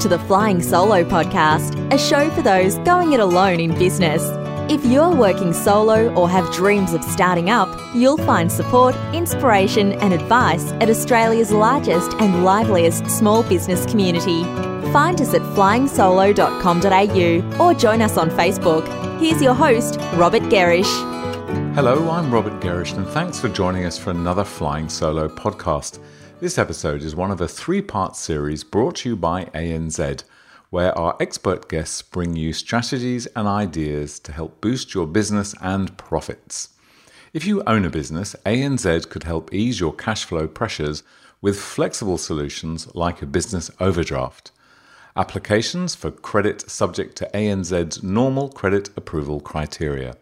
to the Flying Solo podcast, a show for those going it alone in business. If you're working solo or have dreams of starting up, you'll find support, inspiration, and advice at Australia's largest and liveliest small business community. Find us at flyingsolo.com.au or join us on Facebook. Here's your host, Robert Gerrish. Hello, I'm Robert Gerrish, and thanks for joining us for another Flying Solo podcast. This episode is one of a three part series brought to you by ANZ where our expert guests bring you strategies and ideas to help boost your business and profits. If you own a business, ANZ could help ease your cash flow pressures with flexible solutions like a business overdraft. Applications for credit subject to ANZ's normal credit approval criteria.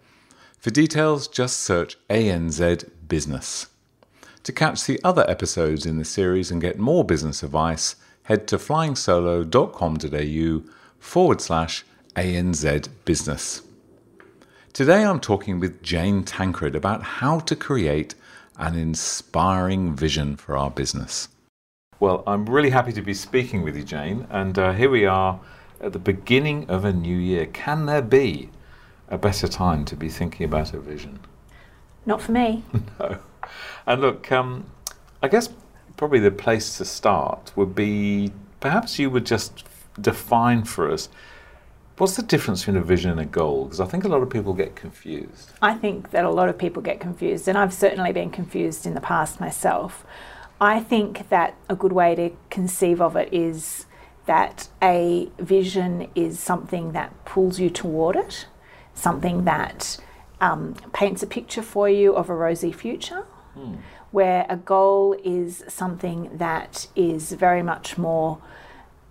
For details, just search ANZ Business. To catch the other episodes in the series and get more business advice, head to flyingsolo.com.au forward slash ANZ business. Today I'm talking with Jayne Tancred about how to create an inspiring vision for our business. Well, I'm really happy to be speaking with you, Jayne, and uh, here we are at the beginning of a new year. Can there be a better time to be thinking about a vision? Not for me. no. And look, um, I guess probably the place to start would be perhaps you would just define for us what's the difference between a vision and a goal? Because I think a lot of people get confused. I think that a lot of people get confused, and I've certainly been confused in the past myself. I think that a good way to conceive of it is that a vision is something that pulls you toward it, something that um, paints a picture for you of a rosy future. Hmm where a goal is something that is very much more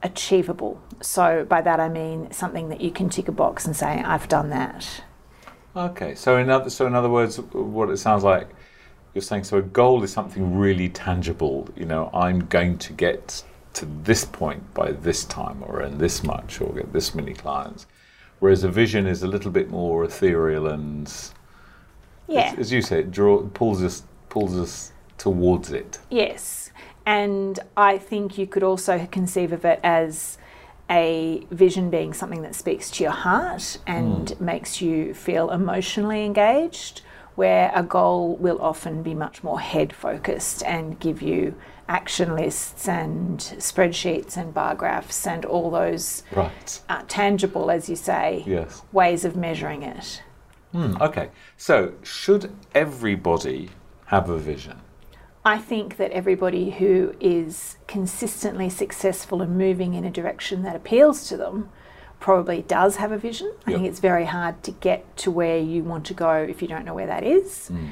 achievable. So, by that I mean something that you can tick a box and say, I've done that. Okay, so in other, so in other words, what it sounds like you're saying, so a goal is something really tangible. You know, I'm going to get to this point by this time, or in this much, or get this many clients. Whereas a vision is a little bit more ethereal and, yeah. as, as you say, it draw, pulls us pulls us towards it. Yes. And I think you could also conceive of it as a vision being something that speaks to your heart and mm. makes you feel emotionally engaged, where a goal will often be much more head focused and give you action lists and spreadsheets and bar graphs and all those right. uh, tangible, as you say, yes. ways of measuring it. Mm, okay, so should everybody have a vision? I think that everybody who is consistently successful and moving in a direction that appeals to them probably does have a vision. I think it's very hard to get to where you want to go if you don't know where that is. Mm.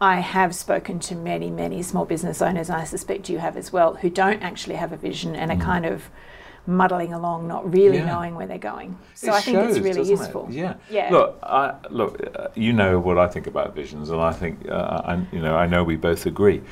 I have spoken to many, many small business owners, and I suspect you have as well, who don't actually have a vision and mm. are kind of muddling along, not really yeah. knowing where they're going. So it I think shows, it's really useful. It? Yeah. yeah. Look, I, look, uh, you know what I think about visions, and I think, uh, I, you know, I know we both agree.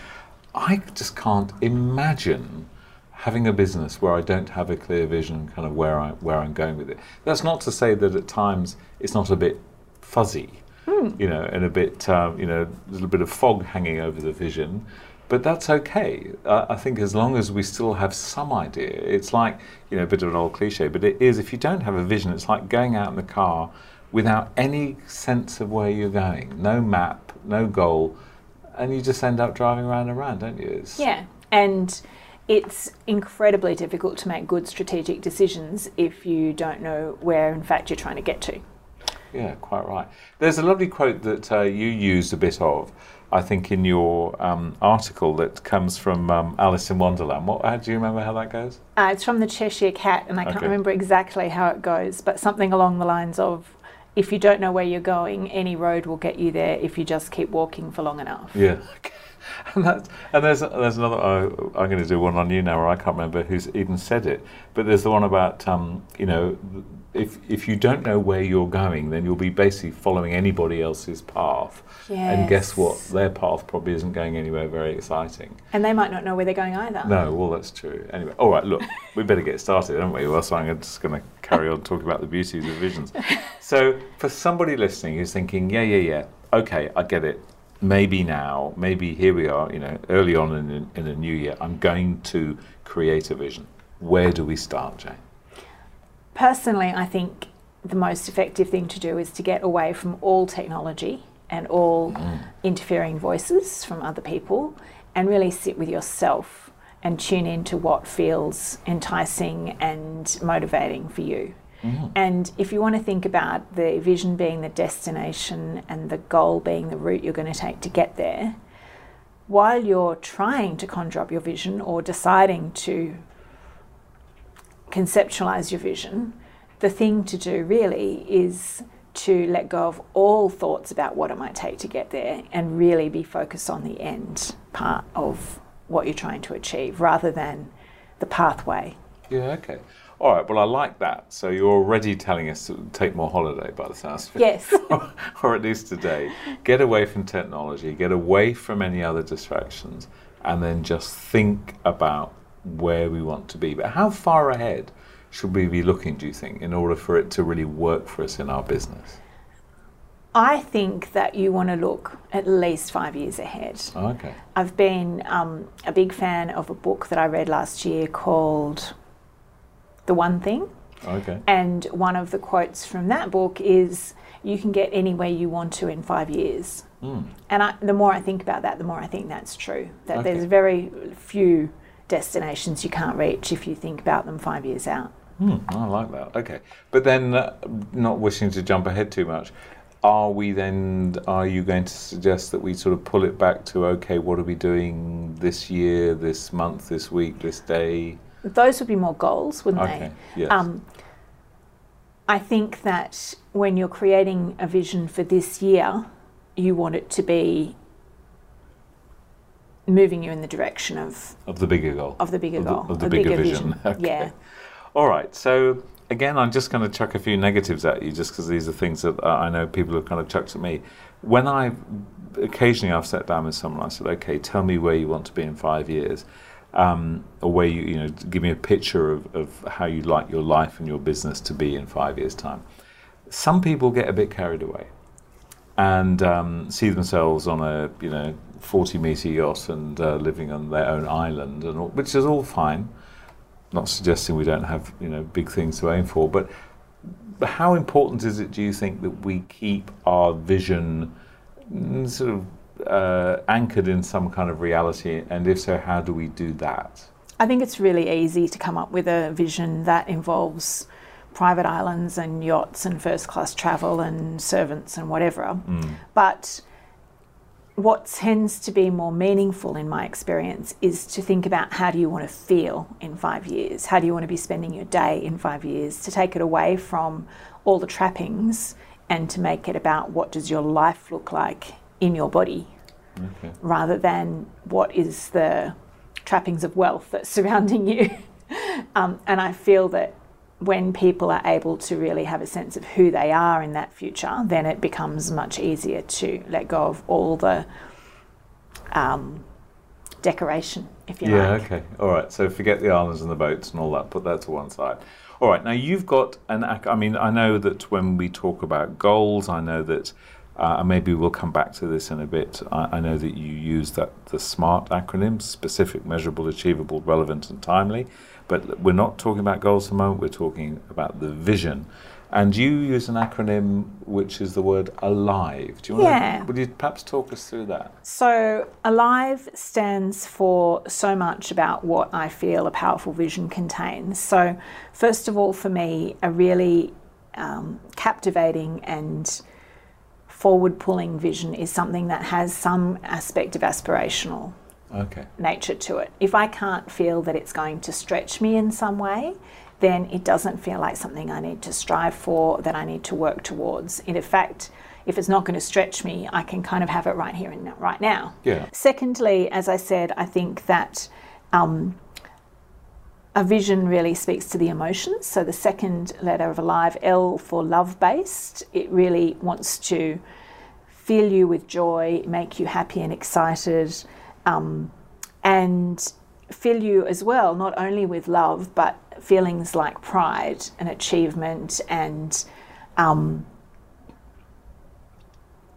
I just can't imagine having a business where I don't have a clear vision, kind of where I where I'm going with it. That's not to say that at times it's not a bit fuzzy, mm. you know, and a bit, um, you know, a little bit of fog hanging over the vision. But that's okay. Uh, I think as long as we still have some idea, it's like you know a bit of an old cliche, but it is. If you don't have a vision, it's like going out in the car without any sense of where you're going, no map, no goal and you just end up driving around and around, don't you? It's yeah, and it's incredibly difficult to make good strategic decisions if you don't know where, in fact, you're trying to get to. Yeah, quite right. There's a lovely quote that uh, you used a bit of, I think, in your um, article that comes from um, Alice in Wonderland. What? How, do you remember how that goes? Uh, it's from the Cheshire Cat, and I can't remember exactly how it goes, but something along the lines of if you don't know where you're going, any road will get you there if you just keep walking for long enough. Yeah. And, that's, and there's there's another. Oh, I'm going to do one on you now, where I can't remember who's even said it. But there's the one about um, you know if if you don't know where you're going, then you'll be basically following anybody else's path. Yes. And guess what? Their path probably isn't going anywhere very exciting. And they might not know where they're going either. No, well, that's true. Anyway, all right, look, we better get started, don't we? Well, so I'm just going to carry on talking about the beauties of visions. so, for somebody listening who's thinking, yeah, yeah, yeah, okay, I get it. Maybe now, maybe here we are, you know, early on in, in a new year, I'm going to create a vision. Where do we start, Jayne? personally, I think the most effective thing to do is to get away from all technology and all mm. interfering voices from other people and really sit with yourself and tune into what feels enticing and motivating for you. Mm. And if you want to think about the vision being the destination and the goal being the route you're going to take to get there, while you're trying to conjure up your vision or deciding to conceptualize your vision, the thing to do really is to let go of all thoughts about what it might take to get there and really be focused on the end part of what you're trying to achieve rather than the pathway. Yeah, okay. All right, well, I like that. So you're already telling us to take more holiday by the sounds of it. Yes. or at least today. Get away from technology, get away from any other distractions, and then just think about where we want to be. But how far ahead should we be looking, do you think, in order for it to really work for us in our business? I think that you want to look at least five years ahead. Okay. I've been um, a big fan of a book that I read last year called The One Thing. Okay. And one of the quotes from that book is you can get anywhere you want to in five years. Mm. And I, the more I think about that, the more I think that's true. That okay. there's very few destinations you can't reach if you think about them five years out. Hmm, I like that. Okay, but then, uh, not wishing to jump ahead too much, are we then are you going to suggest that we sort of pull it back to okay what are we doing this year this month this week this day those would be more goals wouldn't okay. they yes. Um, i think that when you're creating a vision for this year you want it to be moving you in the direction of of the bigger goal of the bigger of goal of the bigger, bigger, vision, vision. Okay. yeah all right so again, I'm just going to chuck a few negatives at you, just because these are things that uh, I know people have kind of chucked at me. When I occasionally I've sat down with someone, I said, "Okay, tell me where you want to be in five years." Um, or where you, you know, give me a picture of, of how you'd like your life and your business to be in five years' time. Some people get a bit carried away and um, see themselves on a, you know, 40 meter yacht and uh, living on their own island, and all, which is all fine not suggesting we don't have you know big things to aim for, but how important is it, do you think, that we keep our vision mm, sort of uh, anchored in some kind of reality? And if so, how do we do that? I think it's really easy to come up with a vision that involves private islands and yachts and first class travel and servants and whatever. Mm. But what tends to be more meaningful in my experience is to think about how do you want to feel in five years? How do you want to be spending your day in five years? To take it away from all the trappings and to make it about what does your life look like in your body okay. rather than what is the trappings of wealth that's surrounding you. um, and I feel that when people are able to really have a sense of who they are in that future, then it becomes much easier to let go of all the um, decoration, if you yeah, like. Yeah, okay. All right. So forget the islands and the boats and all that, put that to one side. All right. Now you've got an, I mean, I know that when we talk about goals, I know that. Uh, maybe we'll come back to this in a bit. I, I, know that you use that the SMART acronym: specific, measurable, achievable, relevant, and timely. But we're not talking about goals at the moment, we're talking about the vision. And you use an acronym which is the word ALIVE. Do you want yeah. to, would you perhaps talk us through that? So, ALIVE stands for so much about what I feel a powerful vision contains. So, first of all, for me, a really um, captivating and forward pulling vision is something that has some aspect of aspirational okay. nature to it. If I can't feel that it's going to stretch me in some way, then it doesn't feel like something I need to strive for, that I need to work towards. In fact, if it's not going to stretch me, I can kind of have it right here and right now. Yeah. Secondly, as I said, I think that um, a vision really speaks to the emotions. So the second letter of Alive, L for love based, it really wants to fill you with joy, make you happy and excited, um, and fill you as well, not only with love, but feelings like pride and achievement and um,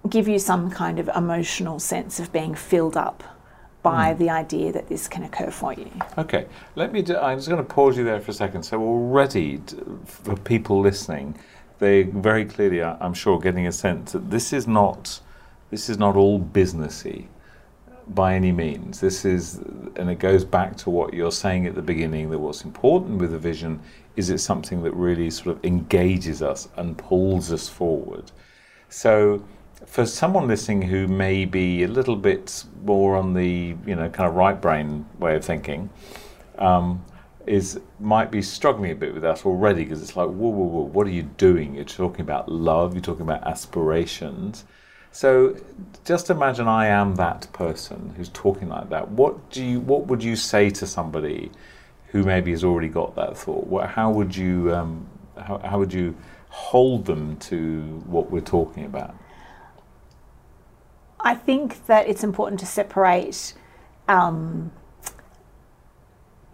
give you some kind of emotional sense of being filled up by hmm. the idea that this can occur for you. Okay, let me. Do, I'm just going to pause you there for a second. So already, for people listening, they very clearly, I'm sure, getting a sense that this is not, this is not all businessy, by any means. This is, and it goes back to what you're saying at the beginning. That what's important with a vision is it's something that really sort of engages us and pulls us forward. So for someone listening who may be a little bit more on the you know kind of right brain way of thinking, um, is might be struggling a bit with that already because it's like whoa whoa whoa what are you doing? You're talking about love. You're talking about aspirations. So just imagine I am that person who's talking like that. What do you? What would you say to somebody who maybe has already got that thought? What, how would you? Um, how, how would you hold them to what we're talking about? I think that it's important to separate um,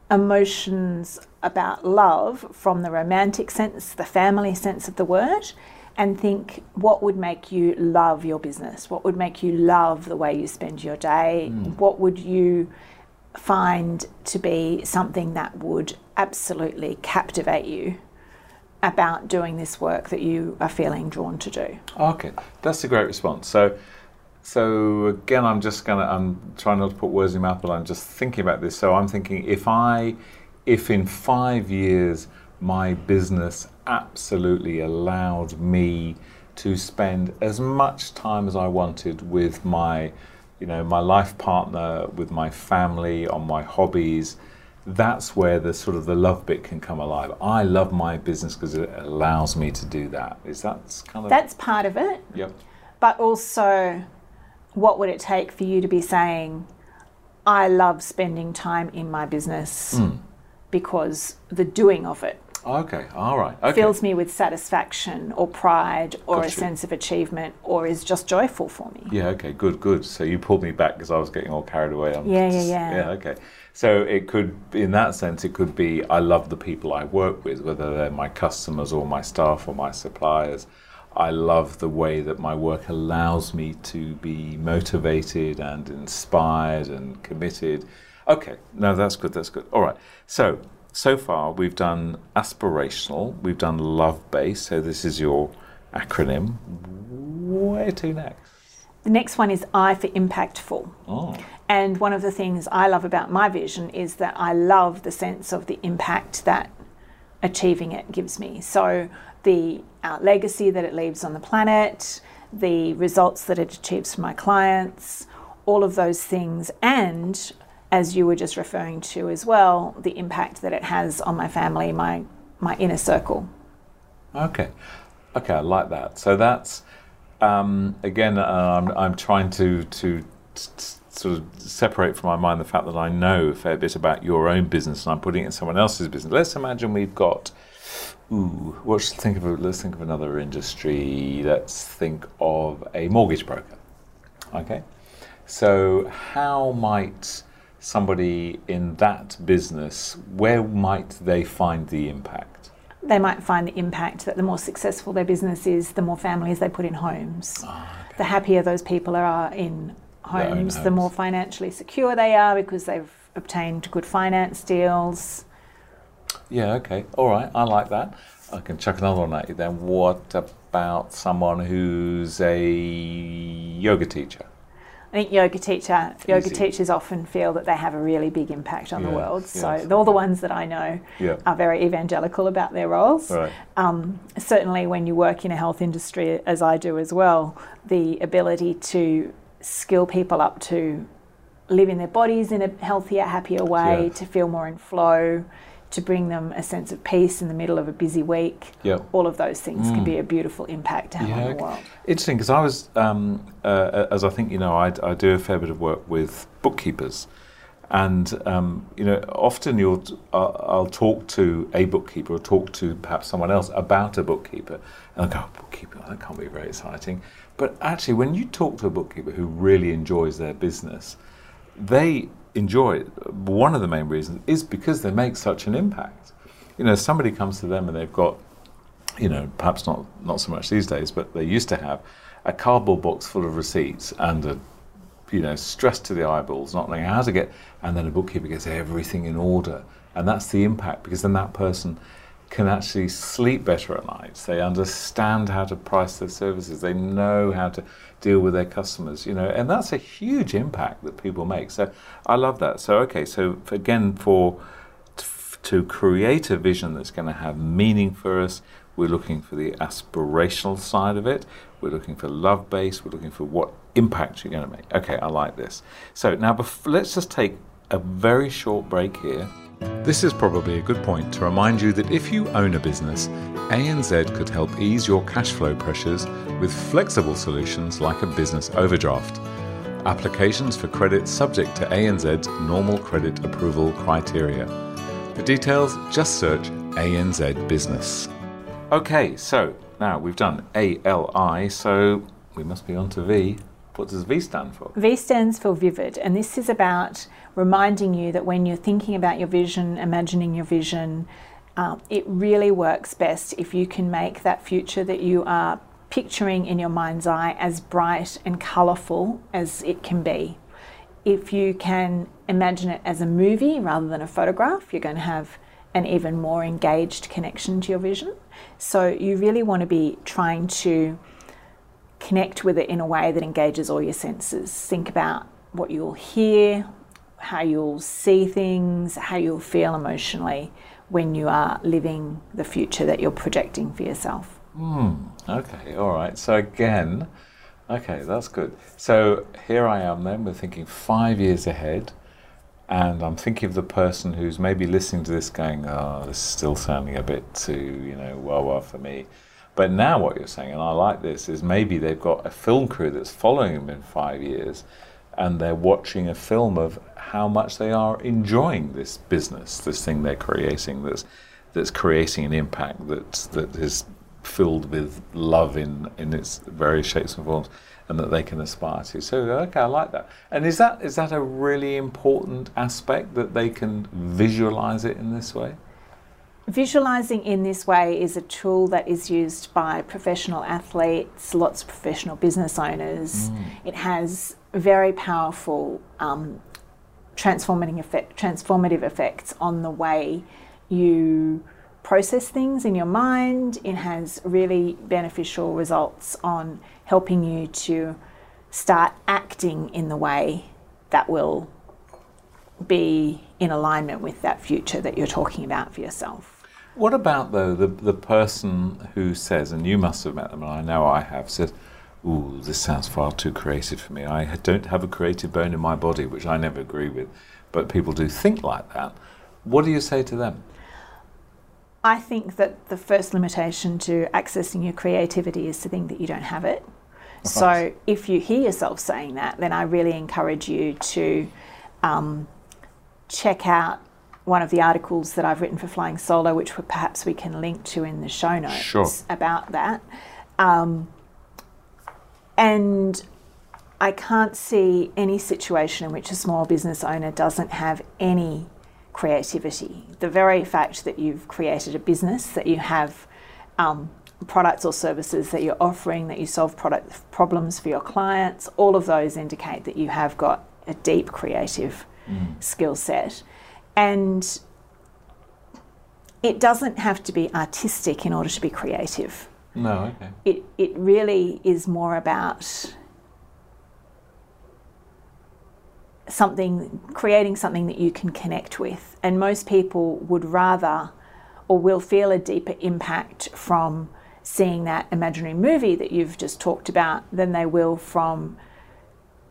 emotions about love from the romantic sense, the family sense of the word, and think what would make you love your business? What would make you love the way you spend your day? What would you find to be something that would absolutely captivate you about doing this work that you are feeling drawn to do? Okay, that's a great response. So, so again, I'm just gonna. I'm trying not to put words in your mouth, but I'm just thinking about this. So I'm thinking if I, if in five years my business absolutely allowed me to spend as much time as I wanted with my, you know, my life partner, with my family, on my hobbies. That's where the sort of the love bit can come alive. I love my business because it allows me to do that. Is that kind of That's part of it. Yep. but also what would it take for you to be saying i love spending time in my business Hmm. because the doing of it Okay. All right. Okay. fills me with satisfaction or pride or a sense of achievement or is just joyful for me Yeah, okay, good, good. So you pulled me back because I was getting all carried away. I'm Yeah, yeah, yeah. Yeah, okay. So it could, in that sense, it could be I love the people I work with, whether they're my customers or my staff or my suppliers. I love the way that my work allows me to be motivated and inspired and committed. Okay, no, that's good, that's good. All right. So, so far we've done aspirational, we've done love based. So this is your acronym. Where to next? the next one is i for impactful Oh. And one of the things I love about my vision is that I love the sense of the impact that achieving it gives me. So, the uh, legacy that it leaves on the planet, the results that it achieves for my clients, all of those things, and as you were just referring to as well, the impact that it has on my family, my my inner circle. Okay, okay, I like that. So that's um, again, uh, I'm, I'm trying to to t- t- sort of separate from my mind the fact that I know a fair bit about your own business and I'm putting it in someone else's business. Let's imagine we've got. Ooh, let's think of a, let's think of another industry. Let's think of a mortgage broker. Okay, so how might somebody in that business where might they find the impact? They might find the impact that the more successful their business is, the more families they put in homes. Ah, the happier those people are in own homes, the more financially secure they are because they've obtained good finance deals. Yeah, okay. All right, I like that. I can chuck another one at you then. What about someone who's a yoga teacher? I think yoga teacher yoga Easy. teachers often feel that they have a really big impact on the world. So yes. all the ones that I know Yeah. are very evangelical about their roles. Right. Um, certainly, when you work in a health industry, as I do as well, the ability to skill people up to live in their bodies in a healthier, happier way, to feel more in flow, to bring them a sense of peace in the middle of a busy week. Yep. All of those things can be a beautiful impact to have on the world. Interesting, because I was, um, uh, as I think you know, I, I do a fair bit of work with bookkeepers, and um, you know, often you'll, t- I'll, I'll talk to a bookkeeper or talk to perhaps someone else about a bookkeeper, and I go, bookkeeper, that can't be very exciting. But actually, when you talk to a bookkeeper who really enjoys their business, they enjoy it. One of the main reasons is because they make such an impact. You know, somebody comes to them and they've got you know, perhaps not, not so much these days, but they used to have a cardboard box full of receipts and a you know, stressed to the eyeballs, not knowing how to get, and then a bookkeeper gets everything in order. And that's the impact because then that person can actually sleep better at night. They understand how to price their services. They know how to deal with their customers, you know, and that's a huge impact that people make. So I love that. So, okay, so again, for to create a vision that's going to have meaning for us, we're looking for the aspirational side of it. We're looking for love base. We're looking for what impact you're going to make. Okay, I like this. So now let's just take a very short break here. This is probably a good point to remind you that if you own a business, ANZ could help ease your cash flow pressures with flexible solutions like a business overdraft. Applications for credit subject to ANZ's normal credit approval criteria. For details, just search ANZ Business. Okay, so now we've done A L I, so we must be on to V. What does V stand for? V stands for vivid, and this is about reminding you that when you're thinking about your vision, imagining your vision, um, it really works best if you can make that future that you are picturing in your mind's eye as bright and colourful as it can be. If you can imagine it as a movie rather than a photograph, you're going to have an even more engaged connection to your vision. So, you really want to be trying to connect with it in a way that engages all your senses. Think about what you'll hear, how you'll see things, how you'll feel emotionally when you are living the future that you're projecting for yourself. Hmm. Okay. All right. So again, okay, that's good. So here I am. Then we're thinking five years ahead, and I'm thinking of the person who's maybe listening to this, going, "Oh, this is still sounding a bit too, you know, wah wah for me." But now what you're saying, and I like this, is maybe they've got a film crew that's following them in five years, and they're watching a film of how much they are enjoying this business, this thing they're creating, that's that's creating an impact that that is filled with love in in its various shapes and forms, and that they can aspire to. So okay, I like that. And is that is that a really important aspect that they can visualize it in this way? Visualizing in this way is a tool that is used by professional athletes, lots of professional business owners. Mm. It has very powerful um, transformative, effect, transformative effects on the way you process things in your mind. It has really beneficial results on helping you to start acting in the way that will be in alignment with that future that you're talking about for yourself. What about though the the person who says, and you must have met them, and I know I have, said, "Ooh, this sounds far too creative for me. I don't have a creative bone in my body," which I never agree with, but people do think like that. What do you say to them? I think that the first limitation to accessing your creativity is to think that you don't have it. So if you hear yourself saying that, then I really encourage you to um, check out one of the articles that I've written for Flying Solo, which perhaps we can link to in the show notes sure. about that. Um, and I can't see any situation in which a small business owner doesn't have any creativity. The very fact that you've created a business, that you have um, products or services that you're offering, that you solve product problems for your clients, all of those indicate that you have got a deep creative mm. skill set. And it doesn't have to be artistic in order to be creative. No, okay. It, it really is more about something, creating something that you can connect with. And most people would rather or will feel a deeper impact from seeing that imaginary movie that you've just talked about than they will from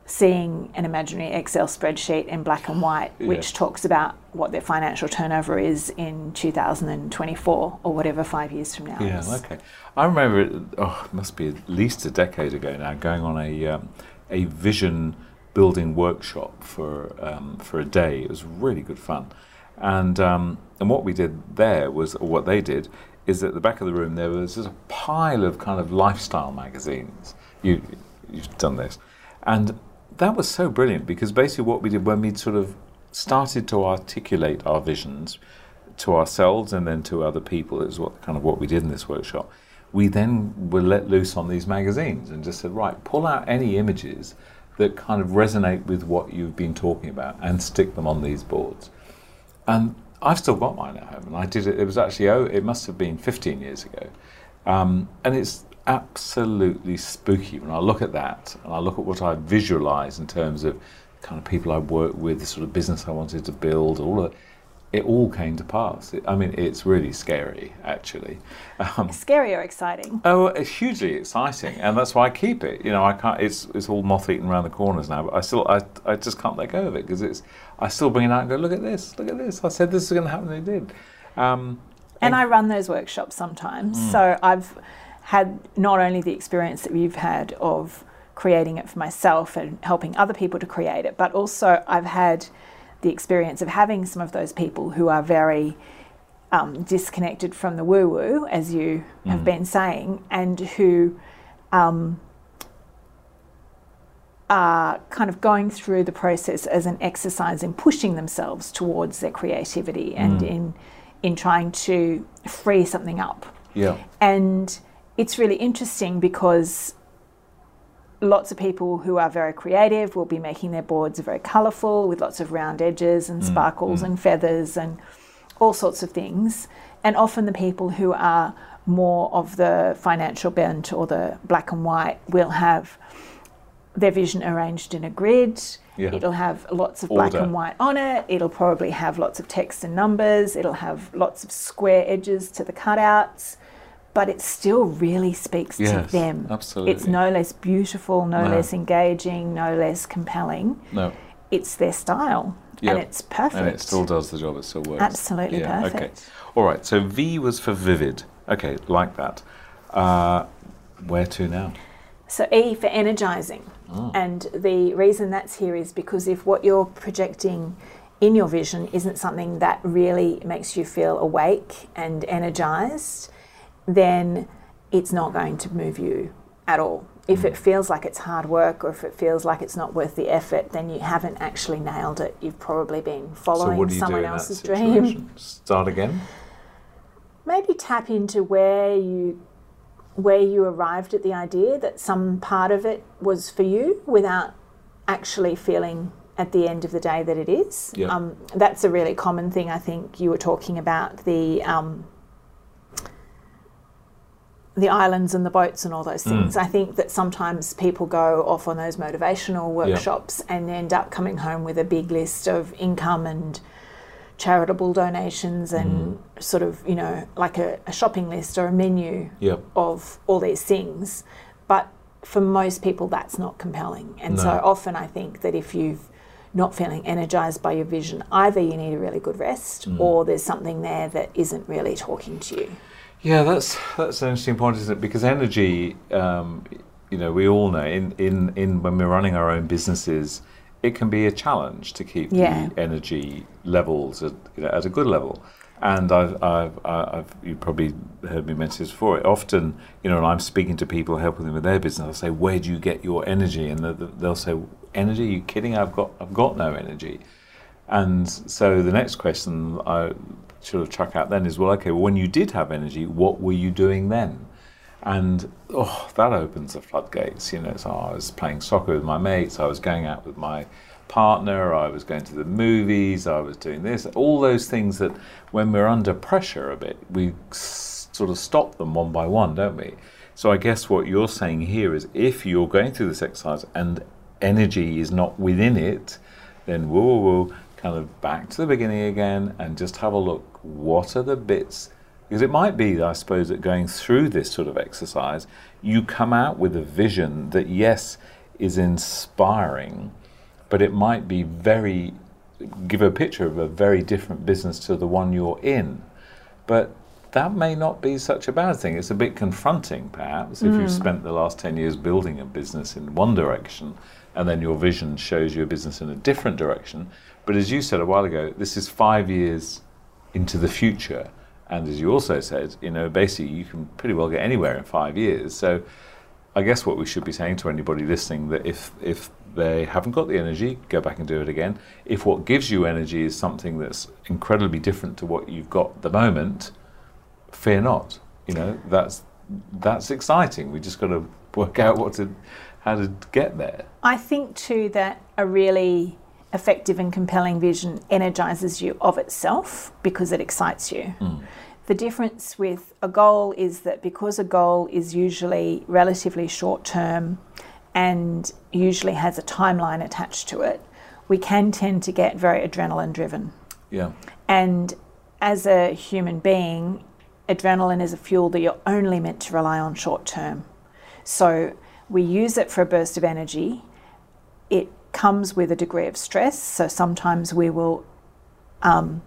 seeing an imaginary Excel spreadsheet in black and white, yeah. which talks about what their financial turnover is in 2024 or whatever five years from now. Yeah, is. okay. I remember, oh, it must be at least a decade ago now, going on a um, a vision building workshop for um, for a day. It was really good fun, and um, and what we did there was, or what they did, is at the back of the room there was just a pile of kind of lifestyle magazines. You you've done this, and that was so brilliant because basically what we did when we sort of started to articulate our visions to ourselves and then to other people is what kind of what we did in this workshop. We then were let loose on these magazines and just said, right, pull out any images that kind of resonate with what you've been talking about and stick them on these boards. And I've still got mine at home, and I did it. It was actually oh, it must have been 15 years ago, um, and it's absolutely spooky when I look at that and I look at what I visualize in terms of kind of people I work with, the sort of business I wanted to build, all of it it all came to pass. I mean, it's really scary, actually. Um, scary or exciting? Oh, it's hugely exciting, and that's why I keep it. You know, I can't. It's it's all moth eaten around the corners now, but I still I, I just can't let go of it because it's. I still bring it out and go, look at this, look at this. I said this is going to happen, and it did. Um, and, and, I run those workshops sometimes, mm. so I've had not only the experience that you've had of creating it for myself and helping other people to create it, but also I've had the experience of having some of those people who are very um, disconnected from the woo woo, as you mm. have been saying, and who um, are kind of going through the process as an exercise in pushing themselves towards their creativity and mm. in in trying to free something up. Yeah. And it's really interesting because lots of people who are very creative will be making their boards very colourful with lots of round edges and mm, sparkles mm. and feathers and all sorts of things. And often the people who are more of the financial bent or the black and white will have their vision arranged in a grid. Yeah. It'll have lots of Order. black and white on it. It'll probably have lots of text and numbers. It'll have lots of square edges to the cutouts but it still really speaks yes, to them. Absolutely. It's no less beautiful, no, no, less engaging, no less compelling. No. It's their style. Yep. And it's perfect. And it still does the job, it still works. Absolutely yeah, perfect. Okay. All right, so V was for vivid. Okay, like that. Uh, where to now? So E for energizing. Oh. And the reason that's here is because if what you're projecting in your vision isn't something that really makes you feel awake and energized, then it's not going to move you at all. If it feels like it's hard work or if it feels like it's not worth the effort, then you haven't actually nailed it. You've probably been following so someone else's dream. Start again? Maybe tap into where you where you arrived at the idea that some part of it was for you without actually feeling at the end of the day that it is. Yep. Um, that's a really common thing. I think you were talking about the um, the islands and the boats and all those things. Mm. I think that sometimes people go off on those motivational workshops and end up coming home with a big list of income and charitable donations and mm. sort of, you know, like a, a shopping list or a menu of all these things. But for most people, that's not compelling. And no. so often I think that if you've not feeling energized by your vision, either you need a really good rest mm. or there's something there that isn't really talking to you. Yeah, that's that's an interesting point, isn't it? Because energy, um, you know, we all know in, in, in when we're running our own businesses, it can be a challenge to keep yeah. the energy levels at, you know, at a good level. And I've, I've, I've, you probably heard me mention this before. Often, you know, when I'm speaking to people, helping them with their business, I'll say, "Where do you get your energy?" And they'll say, "Energy? Are you kidding? I've got, I've got no energy." And so the next question I sort of chuck out then is, well, okay, well, when you did have energy, what were you doing then? And oh, that opens the floodgates. You know, so I was playing soccer with my mates, I was going out with my partner, I was going to the movies, I was doing this, all those things that when we're under pressure a bit, we sort of stop them one by one, don't we? So I guess what you're saying here is if you're going through this exercise and energy is not within it, then whoa, whoa, whoa, kind of back to the beginning again and just have a look what are the bits because it might be i suppose that going through this sort of exercise you come out with a vision that yes is inspiring but it might be very give a picture of a very different business to the one you're in but that may not be such a bad thing. It's a bit confronting, perhaps, if you've mm. spent the last 10 years building a business in one direction and then your vision shows you a business in a different direction. But as you said a while ago, this is five years into the future. And as you also said, you know, basically you can pretty well get anywhere in five years. So I guess what we should be saying to anybody listening that if if they haven't got the energy, go back and do it again. If what gives you energy is something that's incredibly different to what you've got at the moment, fear not. You know, that's that's exciting. We just got to work out what to how to get there. I think too that a really effective and compelling vision energizes you of itself because it excites you. Mm. The difference with a goal is that because a goal is usually relatively short term and usually has a timeline attached to it, we can tend to get very adrenaline driven. Yeah. And as a human being, adrenaline is a fuel that you're only meant to rely on short term. So we use it for a burst of energy. It comes with a degree of stress, so sometimes we will um,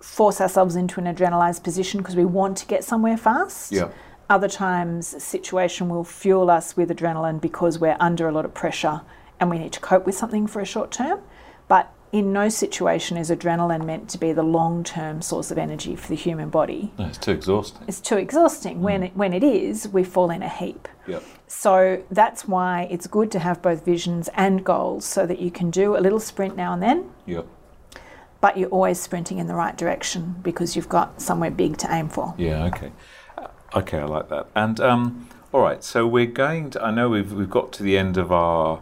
force ourselves into an adrenalized position because we want to get somewhere fast. Yeah. Other times, a situation will fuel us with adrenaline because we're under a lot of pressure and we need to cope with something for a short term. But in no situation is adrenaline meant to be the long term source of energy for the human body. No, it's too exhausting. It's too exhausting. Mm. When, it, when it is, we fall in a heap. Yep. So that's why it's good to have both visions and goals so that you can do a little sprint now and then. Yep. But you're always sprinting in the right direction because you've got somewhere big to aim for. Yeah, okay. Uh, okay, I like that. And um, all right, so we're going to, I know we've, we've got to the end of our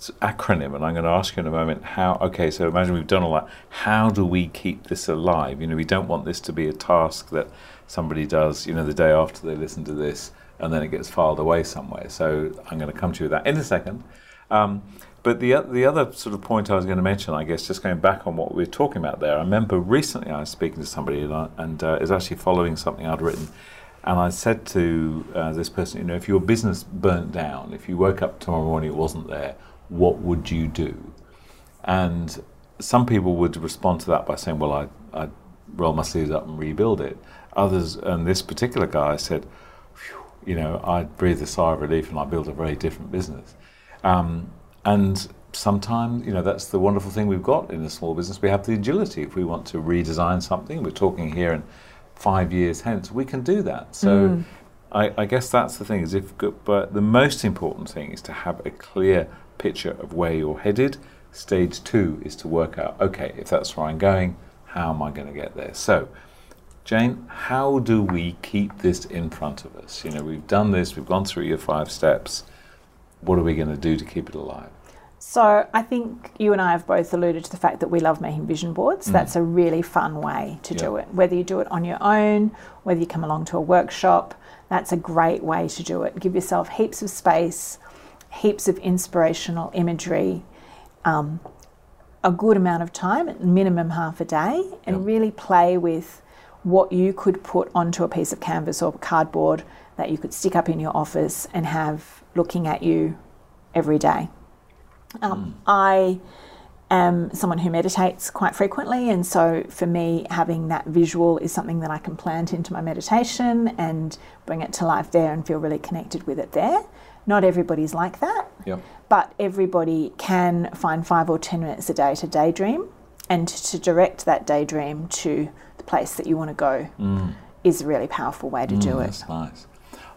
acronym, and I'm going to ask you in a moment how. Okay, so imagine we've done all that. How do we keep this alive? You know, we don't want this to be a task that somebody does. You know, the day after they listen to this, and then it gets filed away somewhere. So I'm going to come to you with that in a second. Um, but the the other sort of point I was going to mention, I guess, just going back on what we were talking about there. I remember recently I was speaking to somebody, and, uh, is actually following something I'd written. And I said to uh, this person, you know, if your business burnt down, if you woke up tomorrow morning it wasn't there, what would you do? And some people would respond to that by saying, well, I, I'd roll my sleeves up and rebuild it. Others, and this particular guy said, you know, I'd breathe a sigh of relief and I build a very different business. Um, and sometimes, you know, that's the wonderful thing we've got in a small business. We have the agility. If we want to redesign something, we're talking here in five years hence, we can do that. So mm. I, I, guess that's the thing. Is if, but the most important thing is to have a clear picture of where you're headed. Stage two is to work out, okay, if that's where I'm going, how am I going to get there? So, Jayne, how do we keep this in front of us? You know, we've done this, we've gone through your five steps. What are we going to do to keep it alive? So, I think you and I have both alluded to the fact that we love making vision boards. Mm. That's a really fun way to do it. Whether you do it on your own, whether you come along to a workshop, that's a great way to do it. Give yourself heaps of space heaps of inspirational imagery, um, a good amount of time, minimum half a day, and yep. really play with what you could put onto a piece of canvas or cardboard that you could stick up in your office and have looking at you every day. Um, mm. I am someone who meditates quite frequently, and so for me, having that visual is something that I can plant into my meditation and bring it to life there and feel really connected with it there. Not everybody's like that, yep. but everybody can find five or ten minutes a day to daydream and to direct that daydream to the place that you want to go mm. is a really powerful way to mm, do it. That's nice.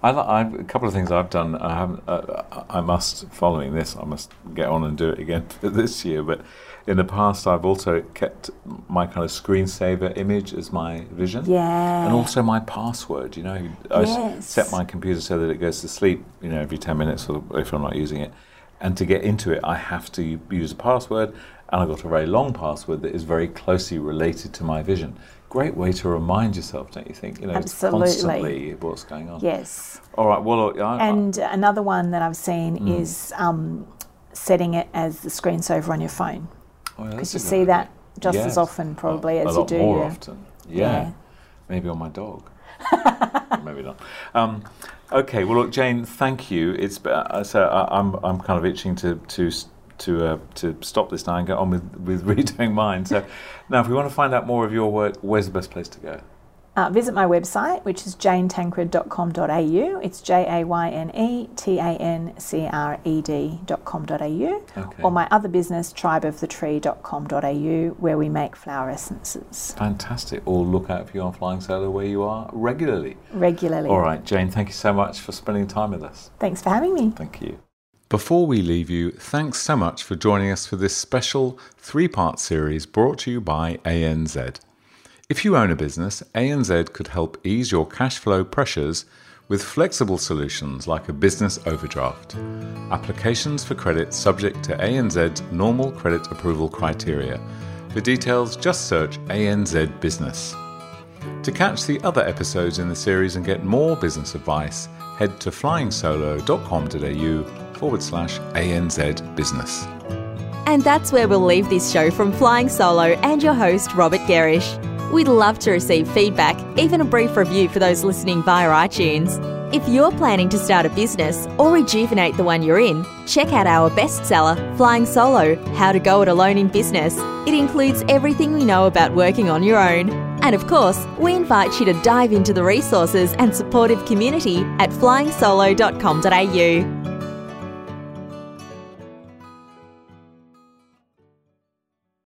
I, I, a couple of things I've done. I haven't. Uh, I must following this. I must get on and do it again for this year. But in the past, I've also kept my kind of screensaver image as my vision. Yeah. And also my password. You know, I yes. set my computer so that it goes to sleep, you know, every 10 minutes or if I'm not using it. And to get into it, I have to use a password. And I've got a very long password that is very closely related to my vision. Great way to remind yourself, don't you think? You know, Absolutely. constantly what's going on. Yes. All right. Well, I, and I, another one that I've seen mm. is um, setting it as the screensaver on your phone. Because you see idea. that just yes. as often, probably, as you do. More often. Yeah. yeah. Maybe on my dog. Maybe not. Um, okay. Well, look, Jayne. Thank you. It's uh, so I, am I'm, I'm kind of itching to to to uh, to stop this now and get on with with redoing mine. So now, if we want to find out more of your work, where's the best place to go? Uh, visit my website, which is jaynetancred.com.au. It's J A Y N E T A N C R E D.com.au. Okay. Or my other business, tribeofthetree.com.au, where we make flower essences. Fantastic. Or look out for you on Flying Solo where you are regularly. Regularly. All right, Jayne, thank you so much for spending time with us. Thanks for having me. Thank you. Before we leave you, thanks so much for joining us for this special three part series brought to you by ANZ. If you own a business, ANZ could help ease your cash flow pressures with flexible solutions like a business overdraft. Applications for credit subject to ANZ's normal credit approval criteria. For details, just search ANZ Business. To catch the other episodes in the series and get more business advice, head to flyingsolo.com.au forward slash ANZ Business. And that's where we'll leave this show from Flying Solo and your host, Robert Gerrish. We'd love to receive feedback, even a brief review for those listening via iTunes. If you're planning to start a business or rejuvenate the one you're in, check out our bestseller, Flying Solo How to Go It Alone in Business. It includes everything we know about working on your own. And of course, we invite you to dive into the resources and supportive community at flyingsolo.com.au.